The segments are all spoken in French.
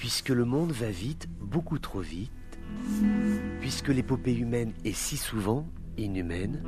Puisque le monde va vite, beaucoup trop vite, puisque l'épopée humaine est si souvent inhumaine,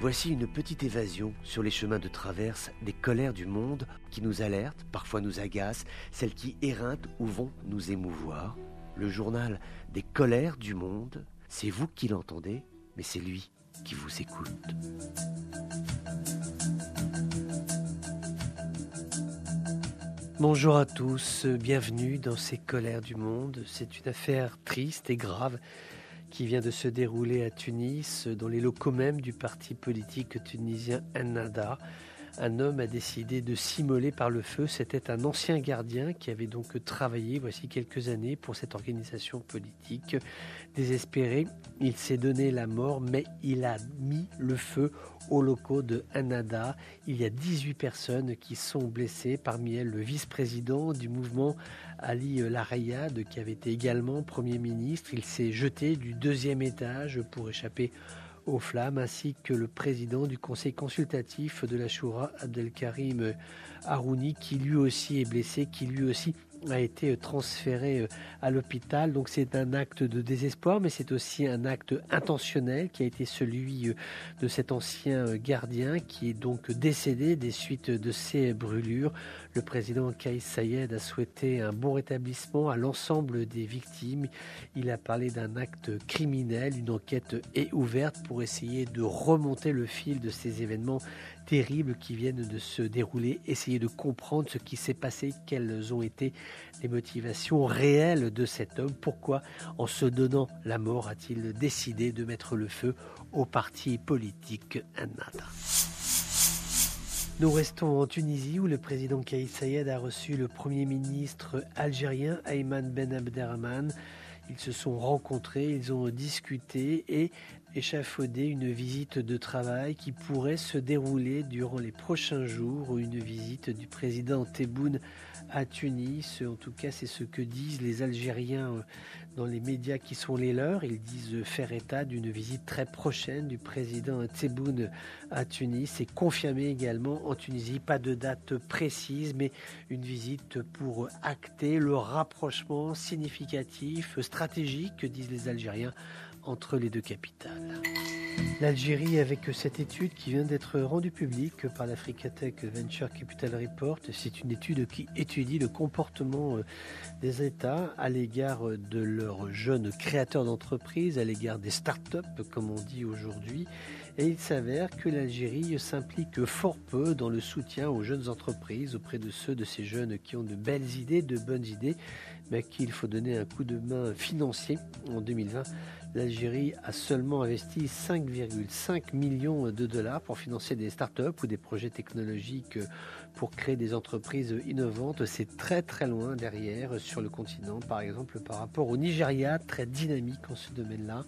voici une petite évasion sur les chemins de traverse des colères du monde qui nous alertent, parfois nous agacent, celles qui éreintent ou vont nous émouvoir. Le journal des colères du monde, c'est vous qui l'entendez, mais c'est lui qui vous écoute. Bonjour à tous, bienvenue dans ces colères du monde. C'est une affaire triste et grave qui vient de se dérouler à Tunis, dans les locaux même du parti politique tunisien Ennahda un homme a décidé de s'immoler par le feu. C'était un ancien gardien qui avait donc travaillé voici quelques années pour cette organisation politique. Désespéré, il s'est donné la mort, mais il a mis le feu aux locaux de Anada. Il y a 18 personnes qui sont blessées, parmi elles le vice-président du mouvement Ali Larayad, qui avait été également Premier ministre. Il s'est jeté du deuxième étage pour échapper aux flammes, ainsi que le président du conseil consultatif de la Choura, Abdelkarim Harouni, qui lui aussi est blessé, qui lui aussi a été transféré euh, à l'hôpital. Donc c'est un acte de désespoir, mais c'est aussi un acte intentionnel qui a été celui euh, de cet ancien gardien qui est donc décédé des suites de ces brûlures. Le président Kais Sayed a souhaité un bon rétablissement à l'ensemble des victimes. Il a parlé d'un acte criminel. Une enquête est ouverte pour essayer de remonter le fil de ces événements terribles qui viennent de se dérouler, essayer de comprendre ce qui s'est passé, quelles ont été les motivations réelles de cet homme, pourquoi en se donnant la mort a-t-il décidé de mettre le feu au parti politique Ennahda. Nous restons en Tunisie où le président Kais Sayed a reçu le premier ministre algérien Ayman Ben Abderrahman. Ils se sont rencontrés, ils ont discuté et échafaudé une visite de travail qui pourrait se dérouler durant les prochains jours, une visite du président Tebboune à Tunis. En tout cas, c'est ce que disent les Algériens euh, dans les médias qui sont les leurs. Ils disent faire état d'une visite très prochaine du président Tebboune à Tunis. C'est confirmé également en Tunisie, pas de date précise, mais une visite pour acter le rapprochement significatif, stratégique, disent les Algériens, entre les deux capitales. L'Algérie, avec cette étude qui vient d'être rendue publique par l'Africatech Venture Capital Report, c'est une étude qui étudie le comportement euh, des États à l'égard de leurs jeunes créateurs d'entreprises, à l'égard des start-up, comme on dit aujourd'hui. Et il s'avère que l'Algérie s'implique fort peu dans le soutien aux jeunes entreprises auprès de ceux de ces jeunes qui ont de belles idées, de bonnes idées, mais qu'il faut donner un coup de main financier en 2020 l'Algérie a seulement investi 5,5 millions de dollars pour financer des startups ou des projets technologiques pour créer des entreprises innovantes. C'est très très loin derrière sur le continent, par exemple par rapport au Nigeria, très dynamique en ce domaine-là,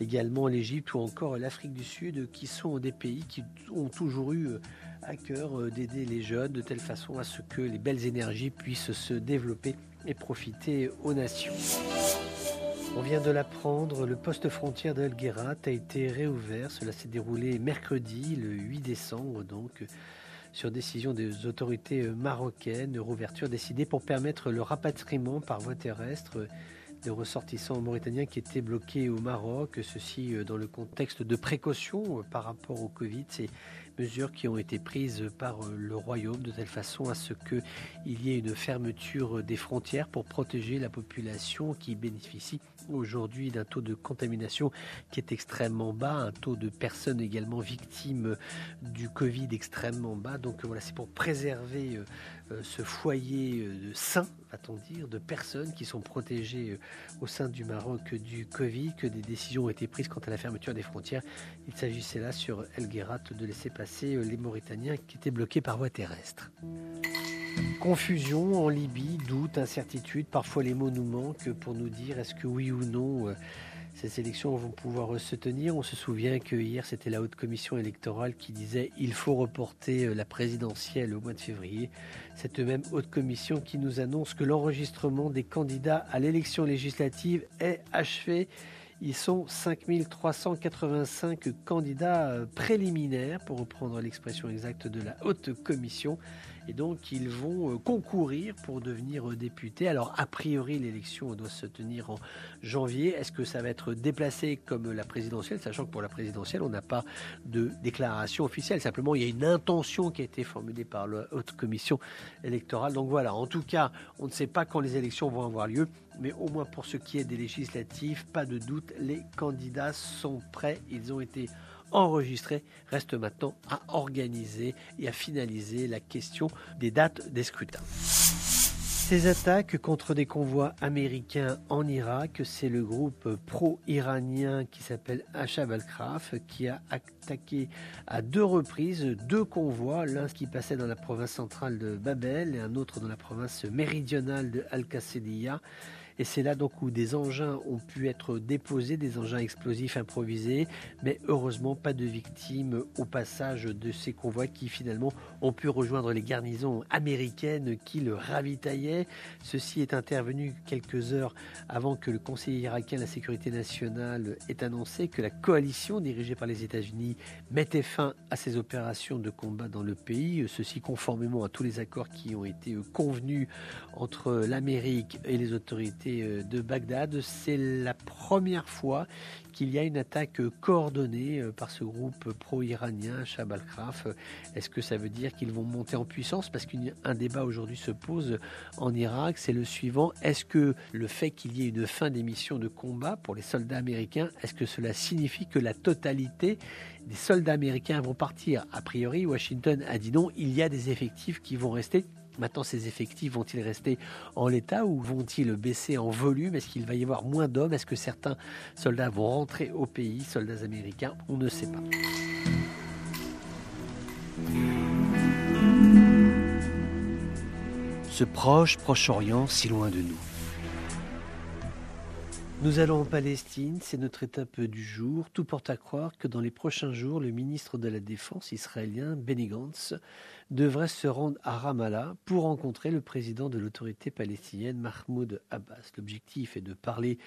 également l'Égypte ou encore l'Afrique du Sud, qui sont des pays qui ont toujours eu à cœur d'aider les jeunes de telle façon à ce que les belles énergies puissent se développer et profiter aux nations. On vient de l'apprendre, le poste frontière de a été réouvert. Cela s'est déroulé mercredi, le 8 décembre, donc sur décision des autorités marocaines. Rouverture décidée pour permettre le rapatriement par voie terrestre des ressortissants mauritaniens qui étaient bloqués au Maroc. Ceci dans le contexte de précaution par rapport au Covid mesures qui ont été prises par euh, le royaume de telle façon à ce qu'il y ait une fermeture des frontières pour protéger la population qui bénéficie aujourd'hui d'un taux de contamination qui est extrêmement bas, un taux de personnes également victimes du Covid extrêmement bas. Donc voilà, c'est pour préserver euh, euh, ce foyer de sains, va-t-on dire, de personnes qui sont protégées au sein du Maroc du Covid, que des décisions ont été prises quant à la fermeture des frontières. Il s'agissait là sur El Guerat de laisser passer euh, les Mauritaniens qui étaient bloqués par voie terrestre. Confusion en Libye, doute, incertitude, parfois les mots nous manquent pour nous dire est-ce que oui ou non euh, ces élections vont pouvoir se tenir. On se souvient que hier c'était la haute commission électorale qui disait il faut reporter euh, la présidentielle au mois de février. Cette même haute commission qui nous annonce que l'enregistrement des candidats à l'élection législative est achevé ils sont 5385 candidats euh, préliminaires, pour reprendre l'expression exacte de la haute commission. Et donc ils vont euh, concourir pour devenir euh, députés. Alors a priori l'élection doit se tenir en janvier. Est-ce que ça va être déplacé comme la présidentielle, sachant que pour la présidentielle on n'a pas de déclaration officielle. Simplement il y a une intention qui a été formulée par la haute commission électorale. Donc voilà, en tout cas on ne sait pas quand les élections vont avoir lieu, mais au moins pour ce qui est des législatives, pas de doute, les candidats sont prêts. Ils ont été enregistré. Reste maintenant à organiser et à finaliser la question des dates des scrutins. Ces attaques contre des convois américains en Irak, c'est le groupe pro-iranien qui s'appelle Ashab al-Kraf qui a attaqué à deux reprises deux convois, l'un qui passait dans la province centrale de Babel et un autre dans la province méridionale de Al-Qassidiyah. Et c'est là donc où des engins ont pu être déposés, des engins explosifs improvisés, mais heureusement pas de victimes au passage de ces convois qui finalement ont pu rejoindre les garnisons américaines qui le ravitaillaient. Ceci est intervenu quelques heures avant que le Conseil irakien de la sécurité nationale ait annoncé que la coalition dirigée par les États-Unis mettait fin à ces opérations de combat dans le pays, ceci conformément à tous les accords qui ont été convenus entre l'Amérique et les autorités euh, de Bagdad. C'est la première fois qu'il y a une attaque coordonnée euh, par ce groupe pro-iranien, Shab al-Kraf. Est-ce que ça veut dire qu'ils vont monter en puissance? Parce qu'un débat aujourd'hui se pose en Irak, c'est le suivant. Est-ce que le fait qu'il y ait une fin des missions de combat pour les soldats américains, est-ce que cela signifie que la totalité des soldats américains vont partir A priori, Washington a dit non, il y a des effectifs qui vont rester. Maintenant, ces effectifs vont-ils rester en l'état ou vont-ils baisser en volume? Est-ce qu'il va y avoir moins d'hommes? Est-ce que certains soldats vont rentrer au pays, soldats américains On ne sait pas. Ce proche Proche-Orient si loin de nous. Nous allons en Palestine, c'est notre étape du jour. Tout porte à croire que dans les prochains jours, le ministre de la Défense israélien, Benny Gantz, devrait se rendre à Ramallah pour rencontrer le président de l'autorité palestinienne, Mahmoud Abbas. L'objectif est de parler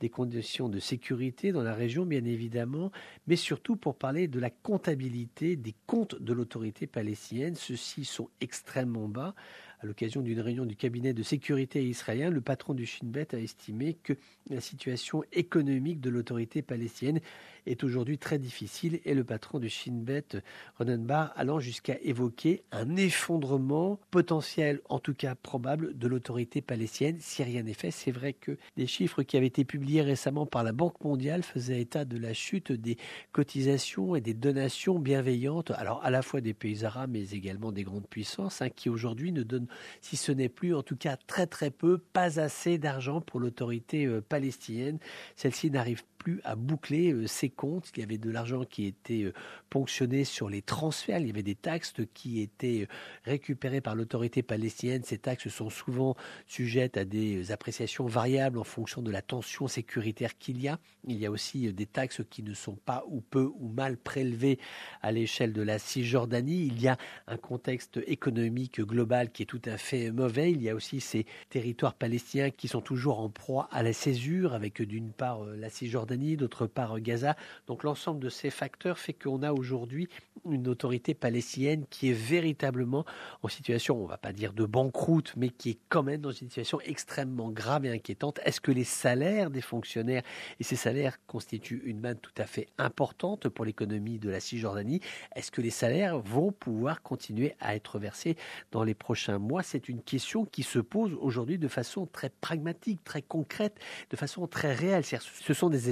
des conditions de sécurité dans la région, bien évidemment, mais surtout pour parler de la comptabilité des comptes de l'autorité palestinienne. Ceux-ci sont extrêmement bas. À l'occasion d'une réunion du cabinet de sécurité israélien, le patron du Shin Bet a estimé que la situation économique de l'autorité palestinienne est aujourd'hui très difficile et le patron du Shin Bet, Ronan Bar, allant jusqu'à évoquer un effondrement potentiel, en tout cas probable, de l'autorité palestinienne si rien n'est fait. C'est vrai que des chiffres qui avaient été publiés récemment par la Banque mondiale faisaient état de la chute des cotisations et des donations bienveillantes, alors à la fois des pays arabes mais également des grandes puissances, hein, qui aujourd'hui ne donnent, si ce n'est plus, en tout cas très très peu, pas assez d'argent pour l'autorité euh, palestinienne. Celle-ci n'arrive à boucler euh, ses comptes. Il y avait de l'argent qui était euh, ponctionné sur les transferts. Il y avait des taxes qui étaient euh, récupérées par l'autorité palestinienne. Ces taxes sont souvent sujettes à des appréciations variables en fonction de la tension sécuritaire qu'il y a. Il y a aussi des taxes qui ne sont pas ou peu ou mal prélevées à l'échelle de la Cisjordanie. Il y a un contexte économique global qui est tout à fait mauvais. Il y a aussi ces territoires palestiniens qui sont toujours en proie à la césure avec d'une part la Cisjordanie d'autre part Gaza. Donc l'ensemble de ces facteurs fait qu'on a aujourd'hui une autorité palestinienne qui est véritablement en situation, on ne va pas dire de banqueroute, mais qui est quand même dans une situation extrêmement grave et inquiétante. Est-ce que les salaires des fonctionnaires, et ces salaires constituent une manne tout à fait importante pour l'économie de la Cisjordanie, est-ce que les salaires vont pouvoir continuer à être versés dans les prochains mois? C'est une question qui se pose aujourd'hui de façon très pragmatique, très concrète, de façon très réelle. Ce sont des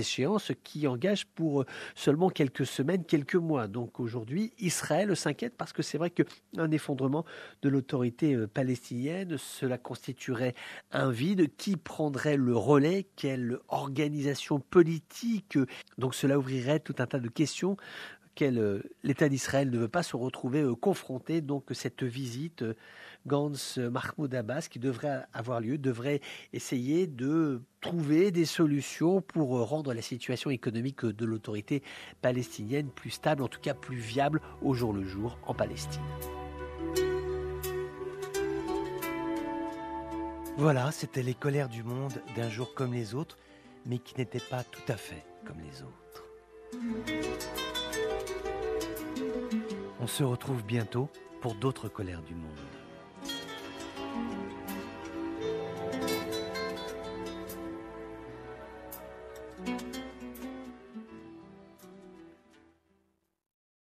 qui engagent pour euh, seulement quelques semaines, quelques mois. Donc aujourd'hui, Israël s'inquiète parce que c'est vrai qu'un effondrement de l'autorité euh, palestinienne, cela constituerait un vide. Qui prendrait le relais? Quelle organisation politique? Donc cela ouvrirait tout un tas de questions euh, l'État d'Israël ne veut pas se retrouver confronté. Donc cette visite Gans Mahmoud Abbas, qui devrait avoir lieu, devrait essayer de trouver des solutions pour rendre la situation économique de l'autorité palestinienne plus stable, en tout cas plus viable au jour le jour en Palestine. Voilà, c'était les colères du monde d'un jour comme les autres, mais qui n'étaient pas tout à fait comme les autres. On se retrouve bientôt pour d'autres colères du monde.